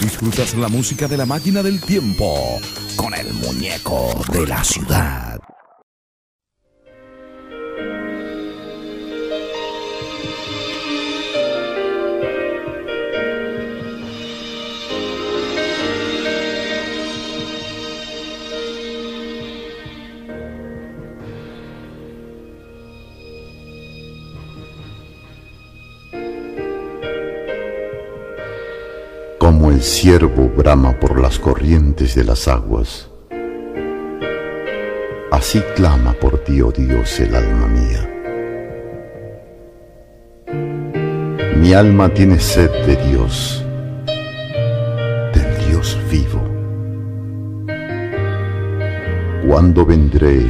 Disfrutas la música de la máquina del tiempo con el muñeco de la ciudad. Ciervo brama por las corrientes de las aguas, así clama por ti, oh Dios, el alma mía. Mi alma tiene sed de Dios, del Dios vivo. ¿Cuándo vendré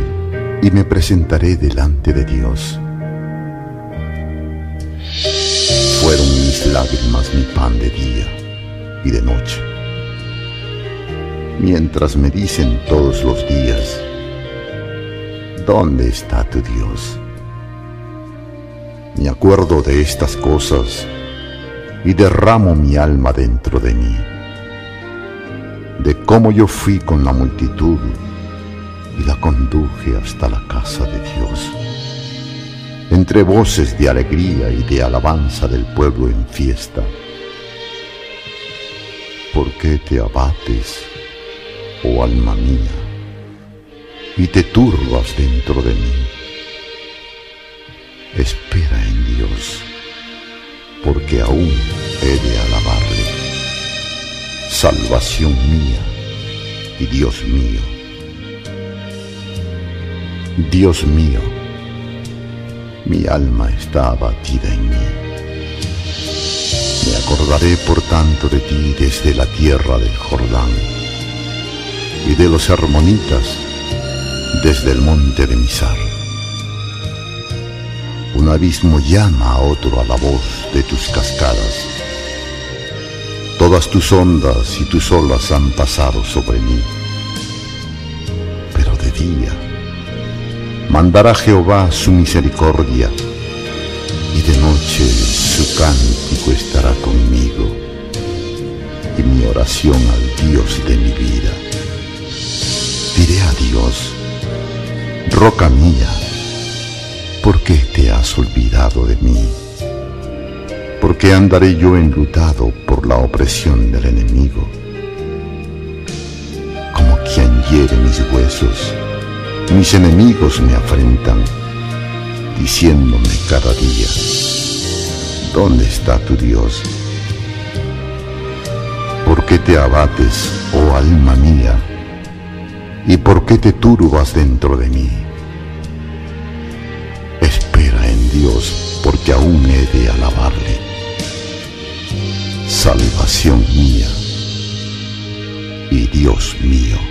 y me presentaré delante de Dios? Fueron mis lágrimas mi pan de día y de noche. Mientras me dicen todos los días, ¿dónde está tu Dios? Me acuerdo de estas cosas y derramo mi alma dentro de mí, de cómo yo fui con la multitud y la conduje hasta la casa de Dios. Entre voces de alegría y de alabanza del pueblo en fiesta, ¿Por qué te abates, oh alma mía, y te turbas dentro de mí? Espera en Dios, porque aún he de alabarle, salvación mía y Dios mío. Dios mío, mi alma está abatida en mí. Acordaré por tanto de ti desde la tierra del Jordán y de los hermonitas desde el monte de Misar. Un abismo llama a otro a la voz de tus cascadas. Todas tus ondas y tus olas han pasado sobre mí. Pero de día mandará Jehová su misericordia y de noche cántico estará conmigo y mi oración al Dios de mi vida. Diré a Dios, roca mía, ¿por qué te has olvidado de mí? ¿Por qué andaré yo enlutado por la opresión del enemigo? Como quien hiere mis huesos, mis enemigos me afrentan diciéndome cada día, ¿dónde está tu Dios? ¿Por qué te abates, oh alma mía? ¿Y por qué te turbas dentro de mí? Espera en Dios, porque aún he de alabarle. Salvación mía y Dios mío.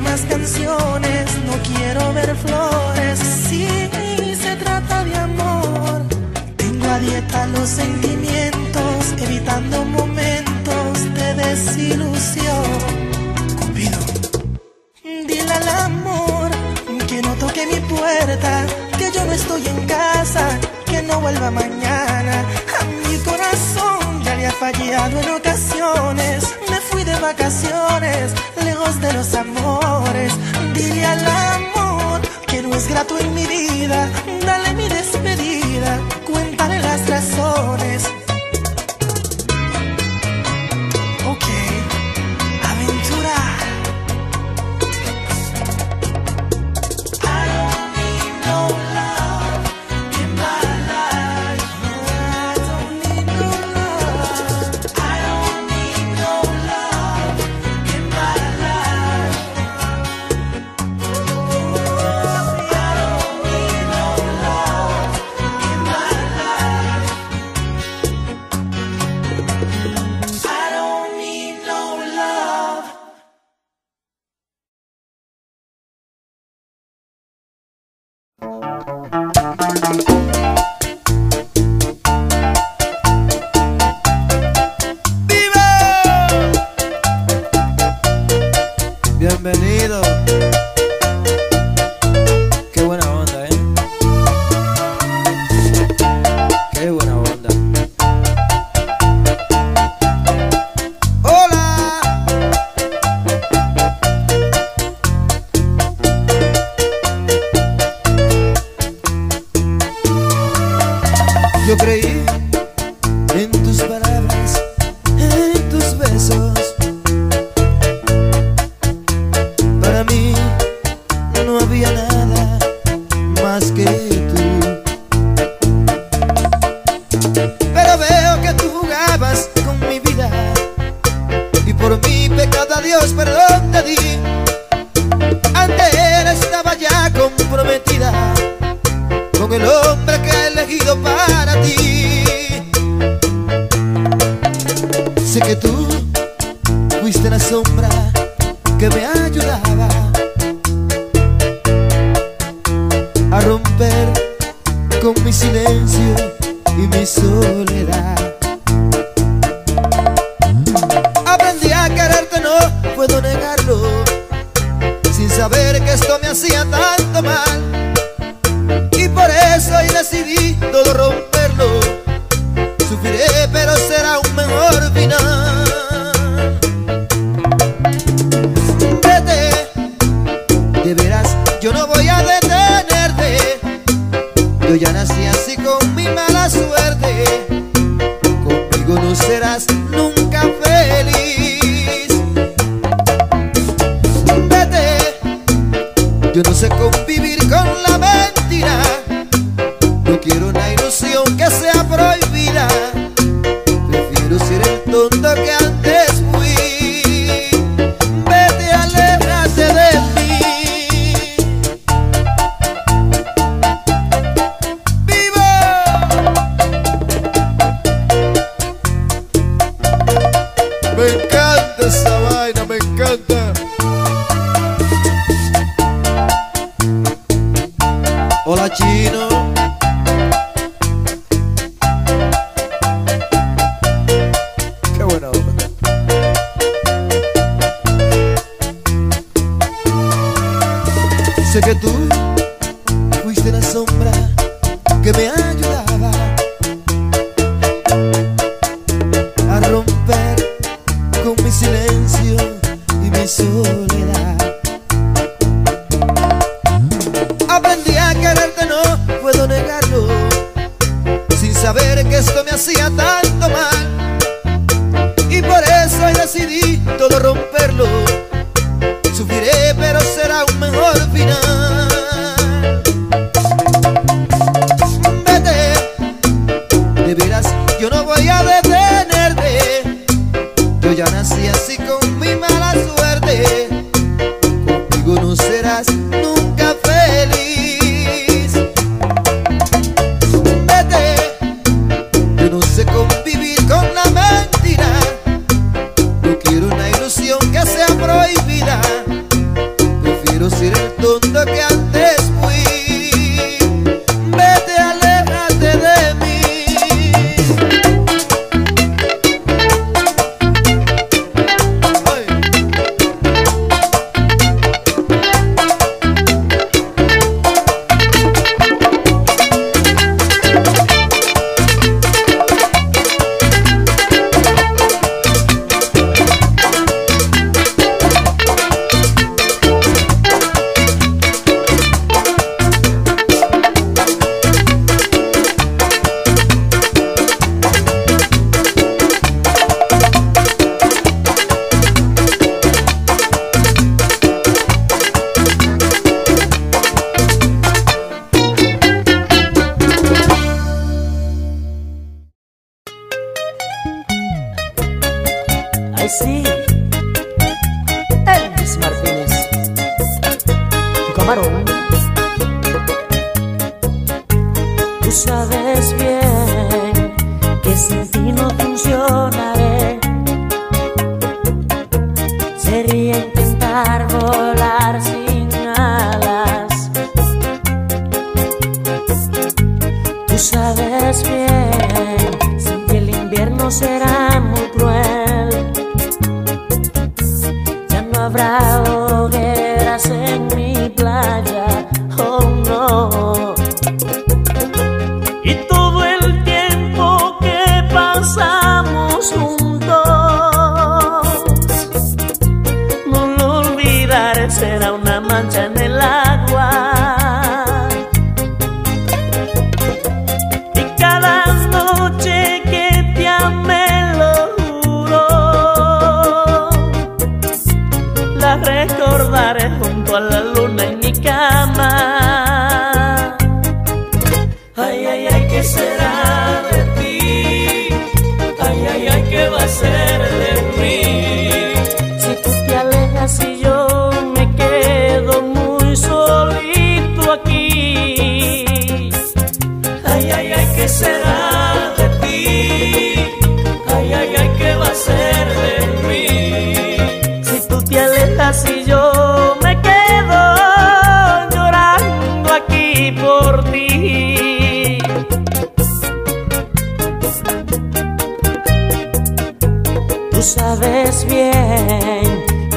más canciones, no quiero ver flores. Si se trata de amor, tengo a dieta los sentimientos, evitando momentos de desilusión. Cupido, dile al amor que no toque mi puerta, que yo no estoy en casa, que no vuelva mañana. A mi corazón ya le ha fallado en ocasiones de vacaciones, lejos de los amores. Dile al amor que no es grato en mi vida, dale mi despedida, cuéntale las razones. Bienvenido. yo no voy a detenerte. Yo ya nací así con mi mala suerte. Conmigo no serás nunca feliz. Vete, yo no sé cómo. funciona.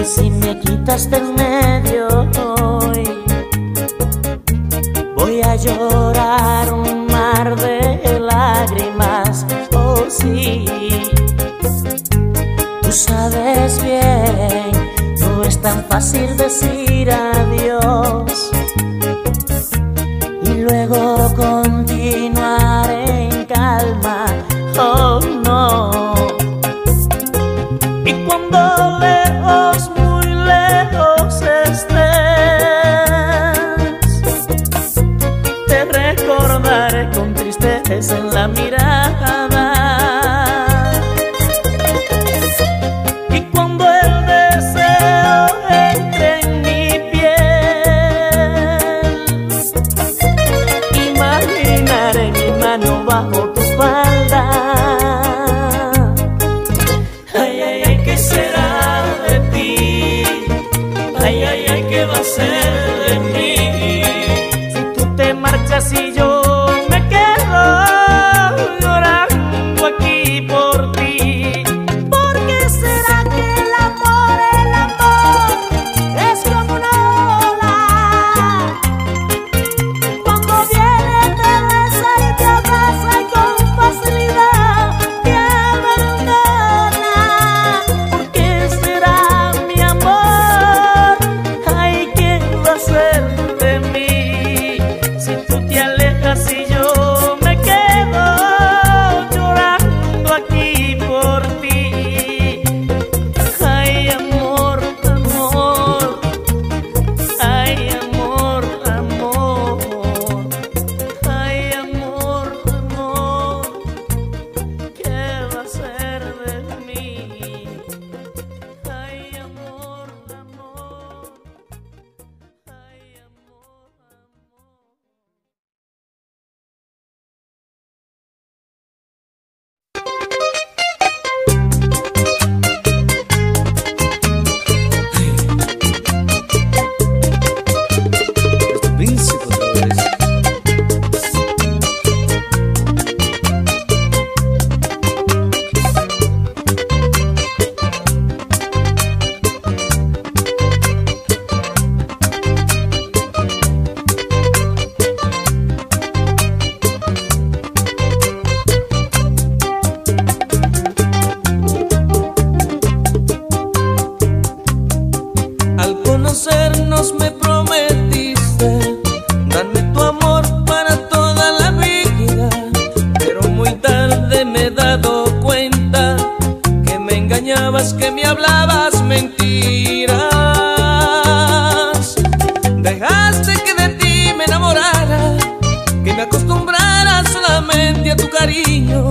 si me quitas del medio hoy. Voy a llorar un mar de lágrimas, oh sí. Tú sabes bien, no es tan fácil decir adiós. solamente a tu cariño.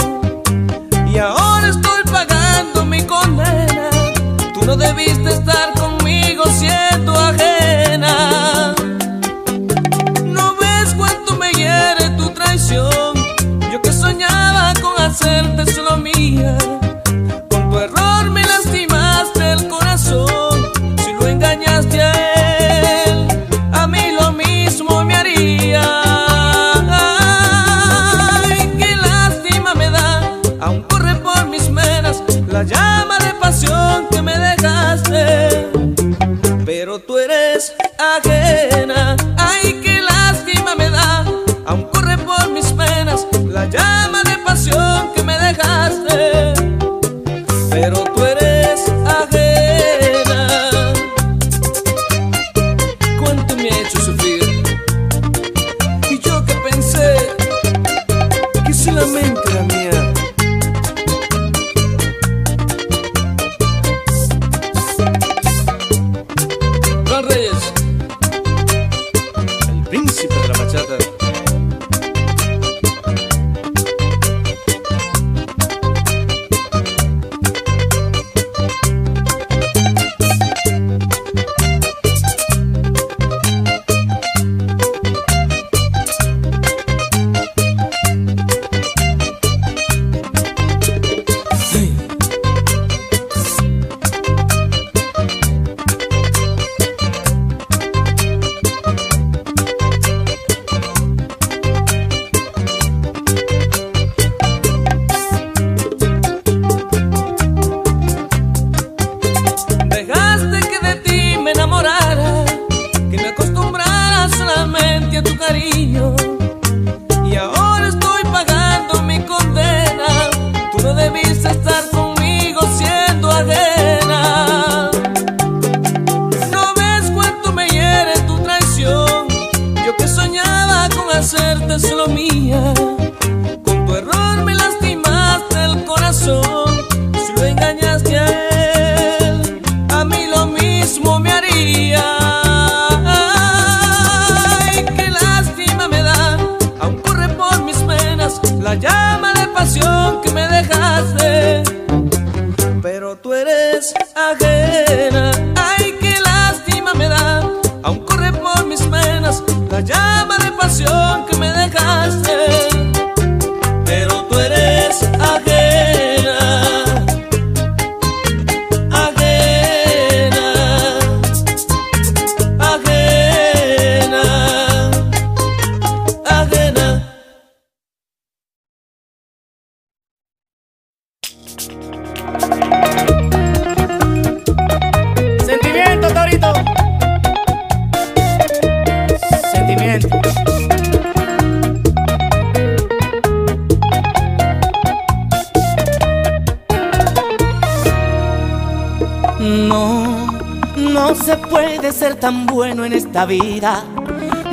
Puede ser tan bueno en esta vida.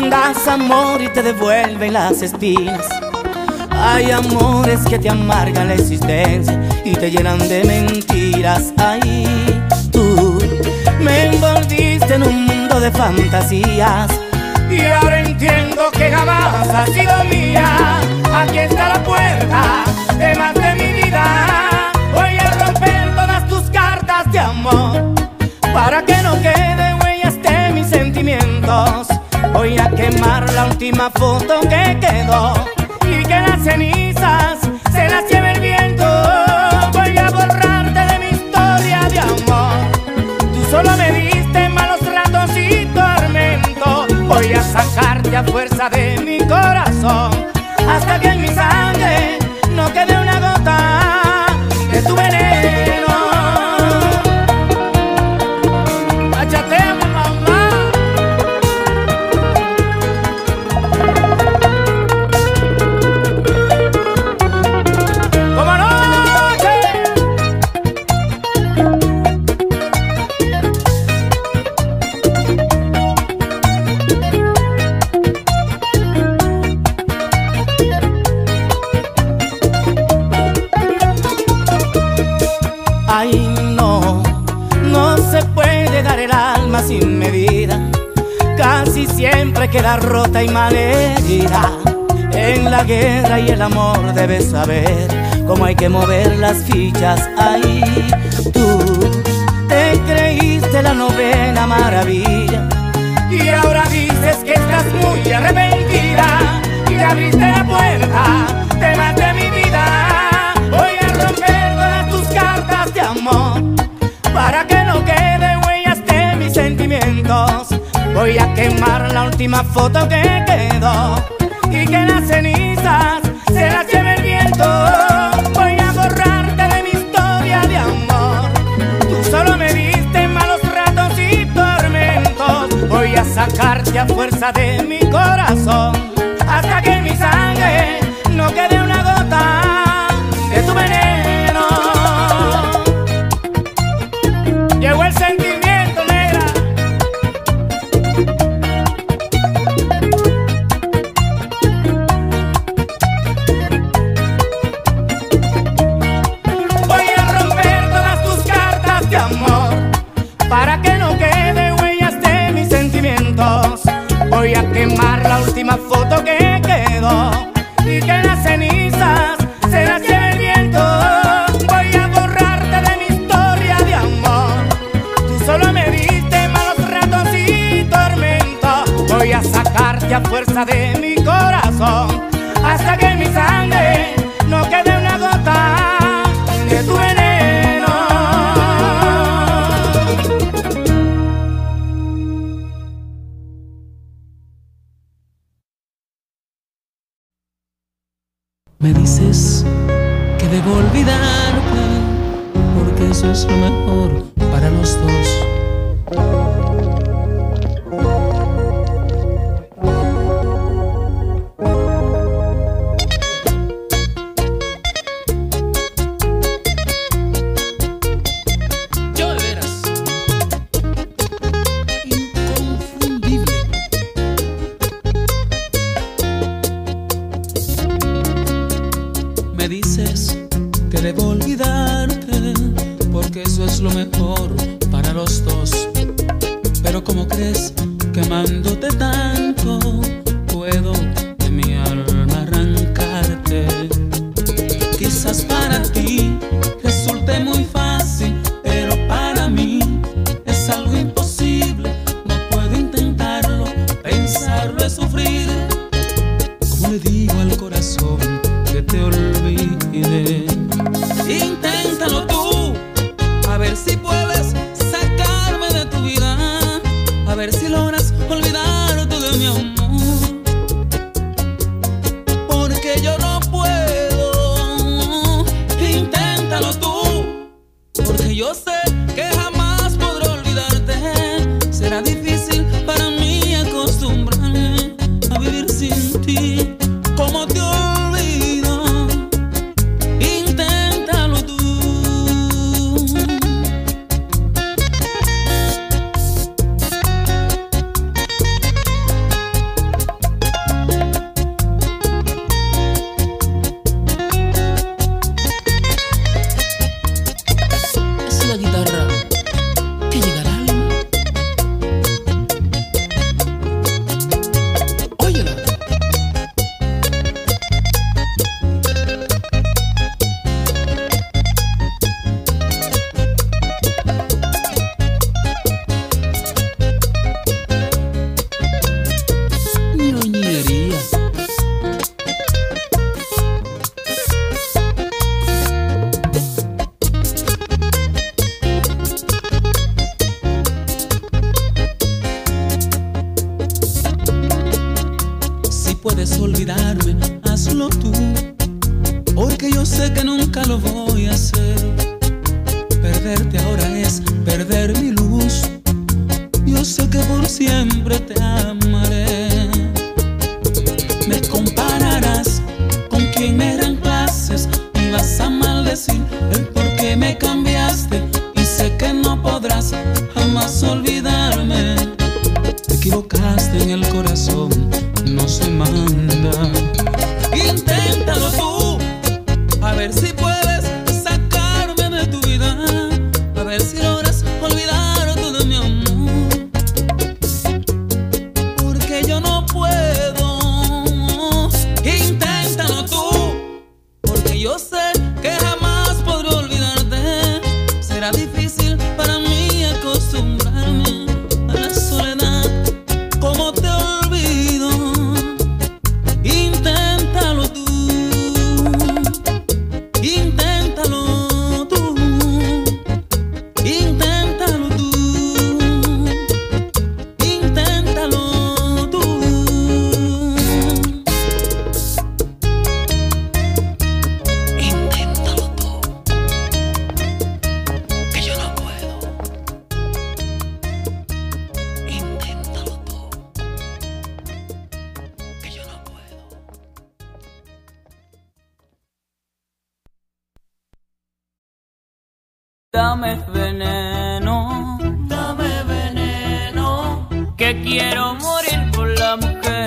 Das amor y te devuelven las espinas. Hay amores que te amargan la existencia y te llenan de mentiras. Ay, tú me envolviste en un mundo de fantasías. Y ahora entiendo que jamás has sido mía. Aquí está la puerta de más de mi vida. Voy a romper todas tus cartas de amor para que no queden huellas de mis Voy a quemar la última foto que quedó y que las cenizas se las lleve el viento. Voy a borrarte de mi historia de amor. Tú solo me diste malos ratos y tormento. Voy a sacarte a fuerza de mi corazón hasta que en mi sangre no quede queda rota y malherida. En la guerra y el amor debes saber cómo hay que mover las fichas. Ay, tú te creíste la novena maravilla. Y ahora dices que estás muy arrepentida. Y te abriste la puerta, te maté mi vida. Voy a romper todas tus cartas de amor para que no quede huellas de mis sentimientos. Voy a quemar la última foto que quedó y que las cenizas se las lleve el viento. Voy a borrarte de mi historia de amor. Tú solo me diste malos ratos y tormentos. Voy a sacarte a fuerza de mi corazón hasta que mi sangre no quede foto que Come.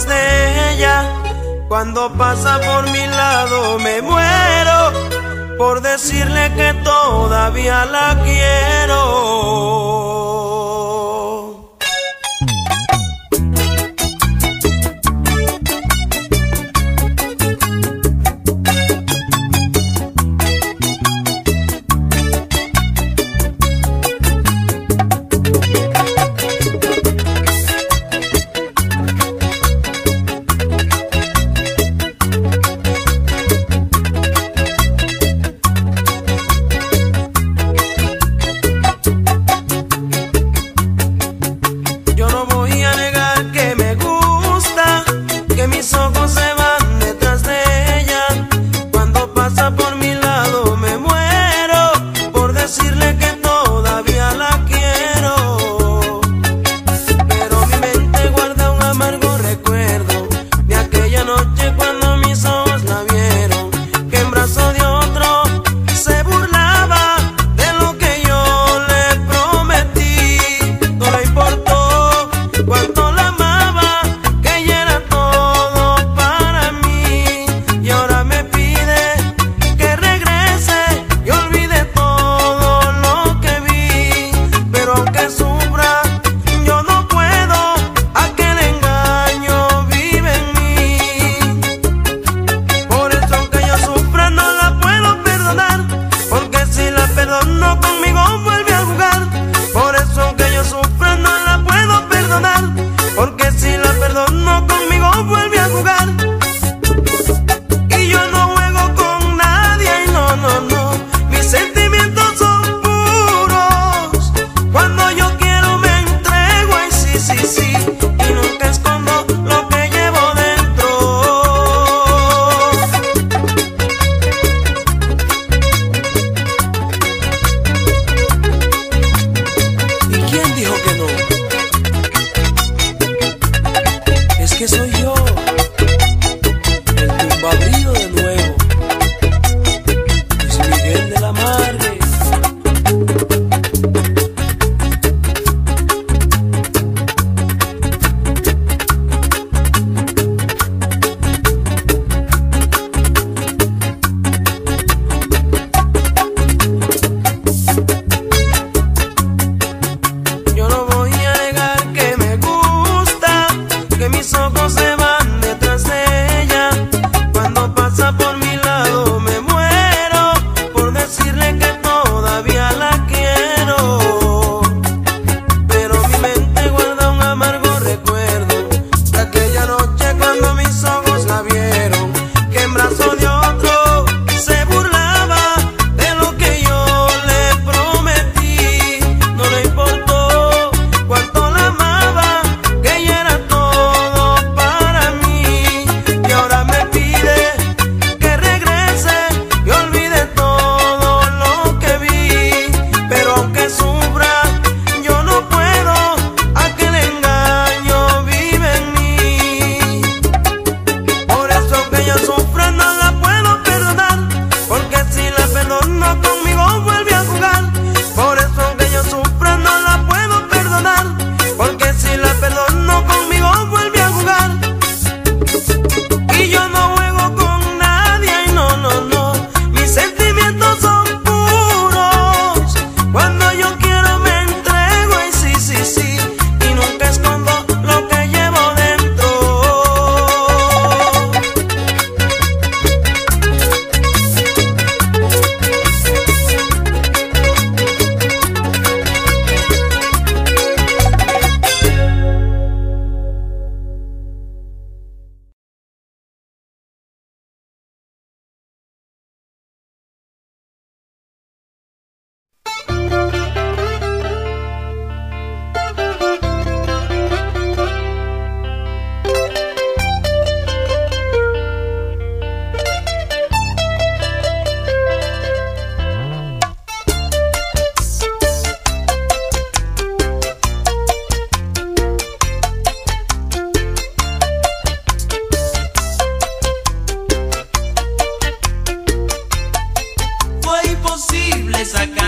de ella. Cuando pasa por mi lado me muero por decirle que todavía la quiero. Imposible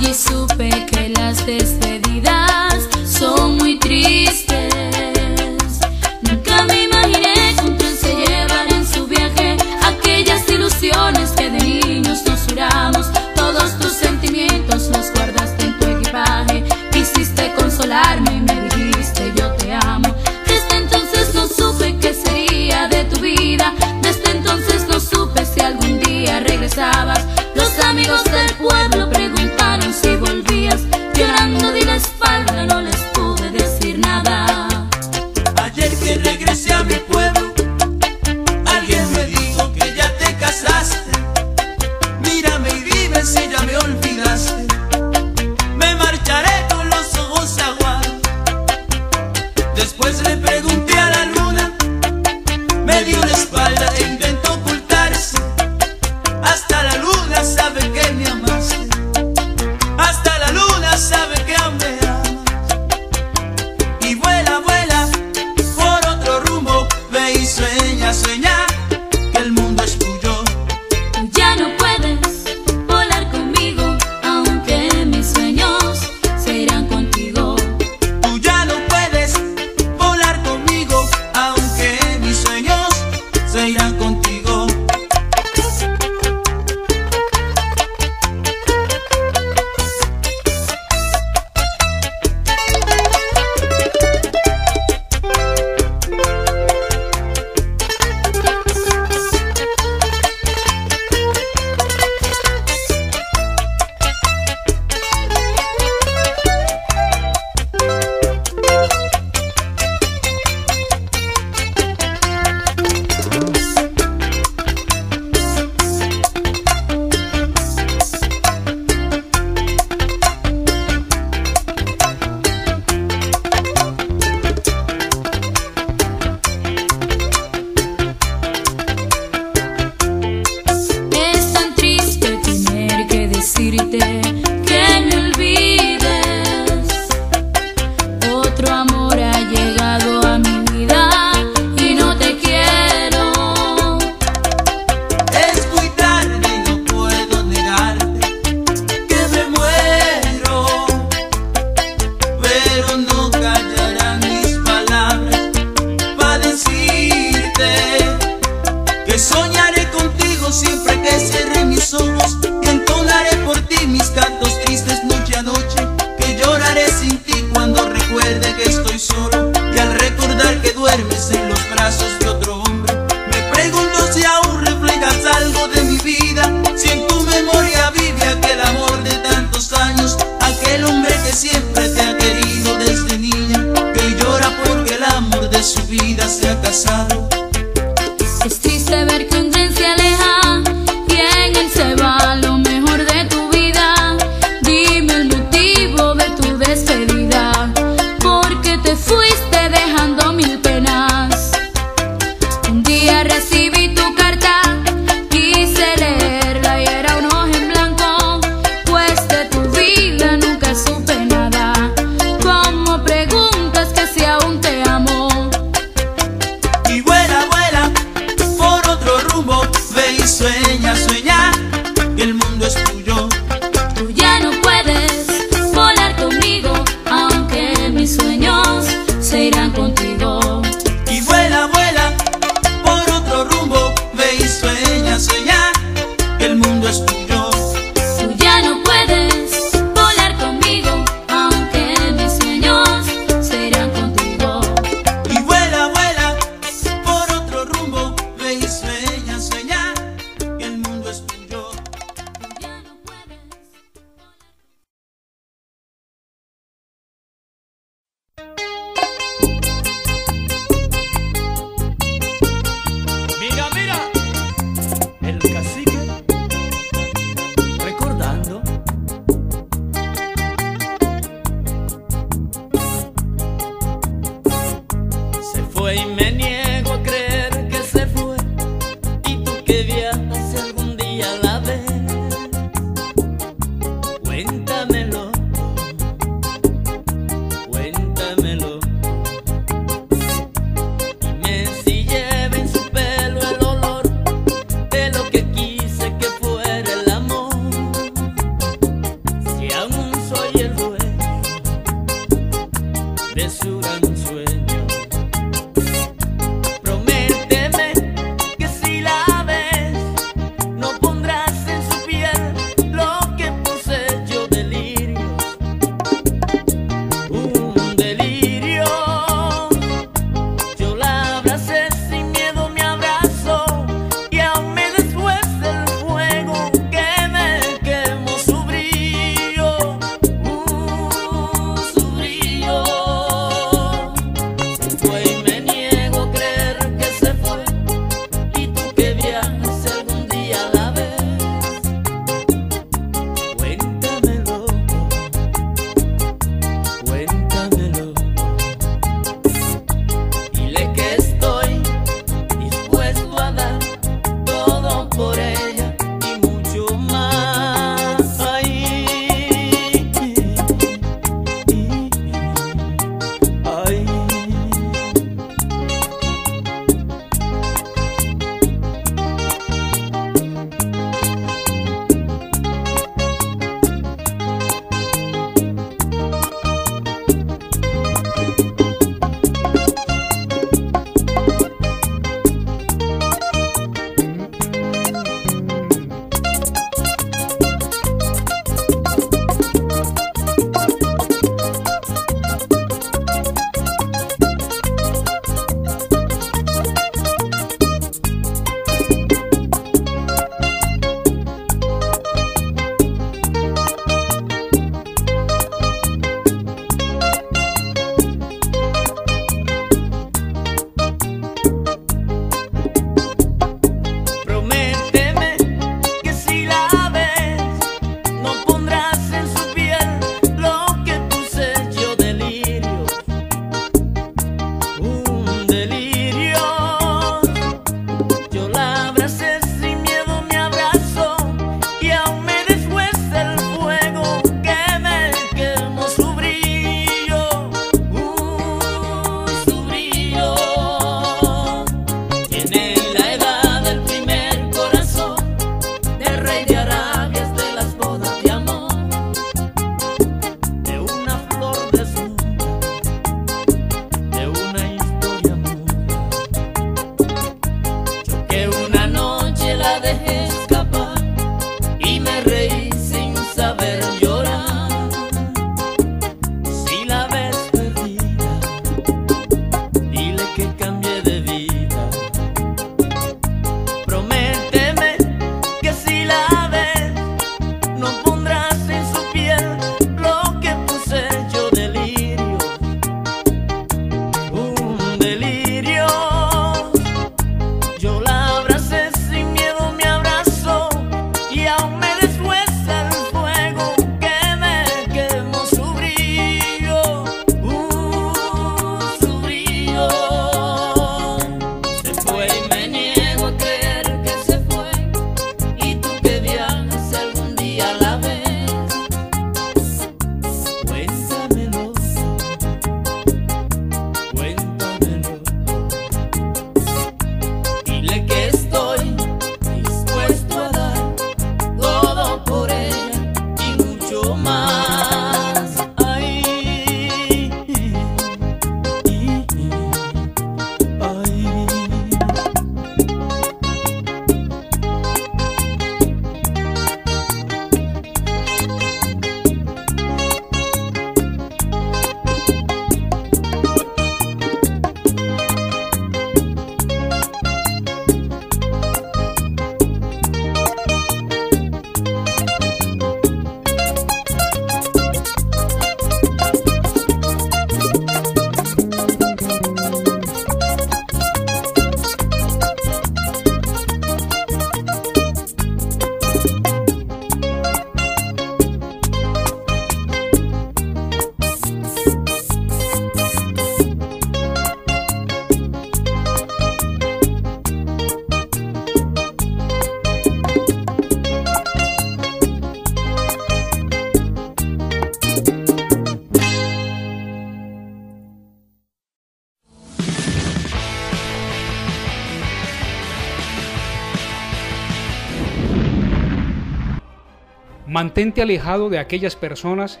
Mantente alejado de aquellas personas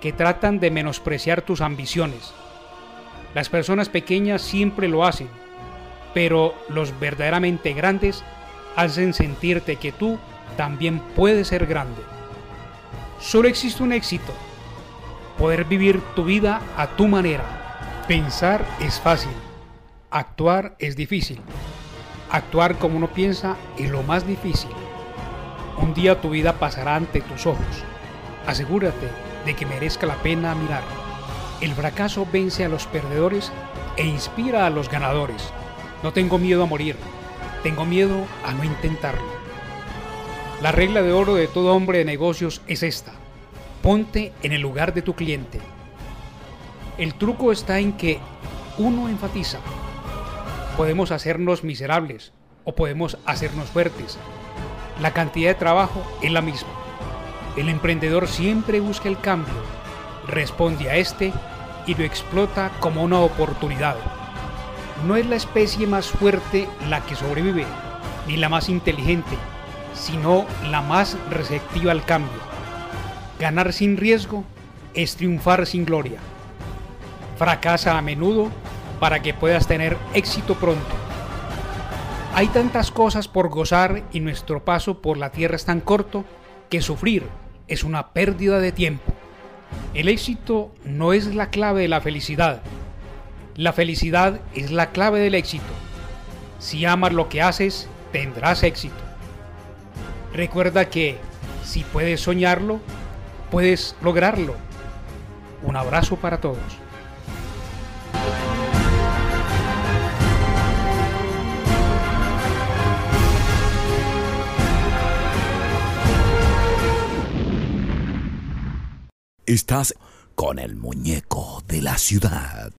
que tratan de menospreciar tus ambiciones. Las personas pequeñas siempre lo hacen, pero los verdaderamente grandes hacen sentirte que tú también puedes ser grande. Solo existe un éxito, poder vivir tu vida a tu manera. Pensar es fácil, actuar es difícil. Actuar como uno piensa es lo más difícil. Un día tu vida pasará ante tus ojos. Asegúrate de que merezca la pena mirar. El fracaso vence a los perdedores e inspira a los ganadores. No tengo miedo a morir, tengo miedo a no intentarlo. La regla de oro de todo hombre de negocios es esta. Ponte en el lugar de tu cliente. El truco está en que uno enfatiza. Podemos hacernos miserables o podemos hacernos fuertes. La cantidad de trabajo es la misma. El emprendedor siempre busca el cambio, responde a este y lo explota como una oportunidad. No es la especie más fuerte la que sobrevive, ni la más inteligente, sino la más receptiva al cambio. Ganar sin riesgo es triunfar sin gloria. Fracasa a menudo para que puedas tener éxito pronto. Hay tantas cosas por gozar y nuestro paso por la tierra es tan corto que sufrir es una pérdida de tiempo. El éxito no es la clave de la felicidad. La felicidad es la clave del éxito. Si amas lo que haces, tendrás éxito. Recuerda que si puedes soñarlo, puedes lograrlo. Un abrazo para todos. Estás con el muñeco de la ciudad.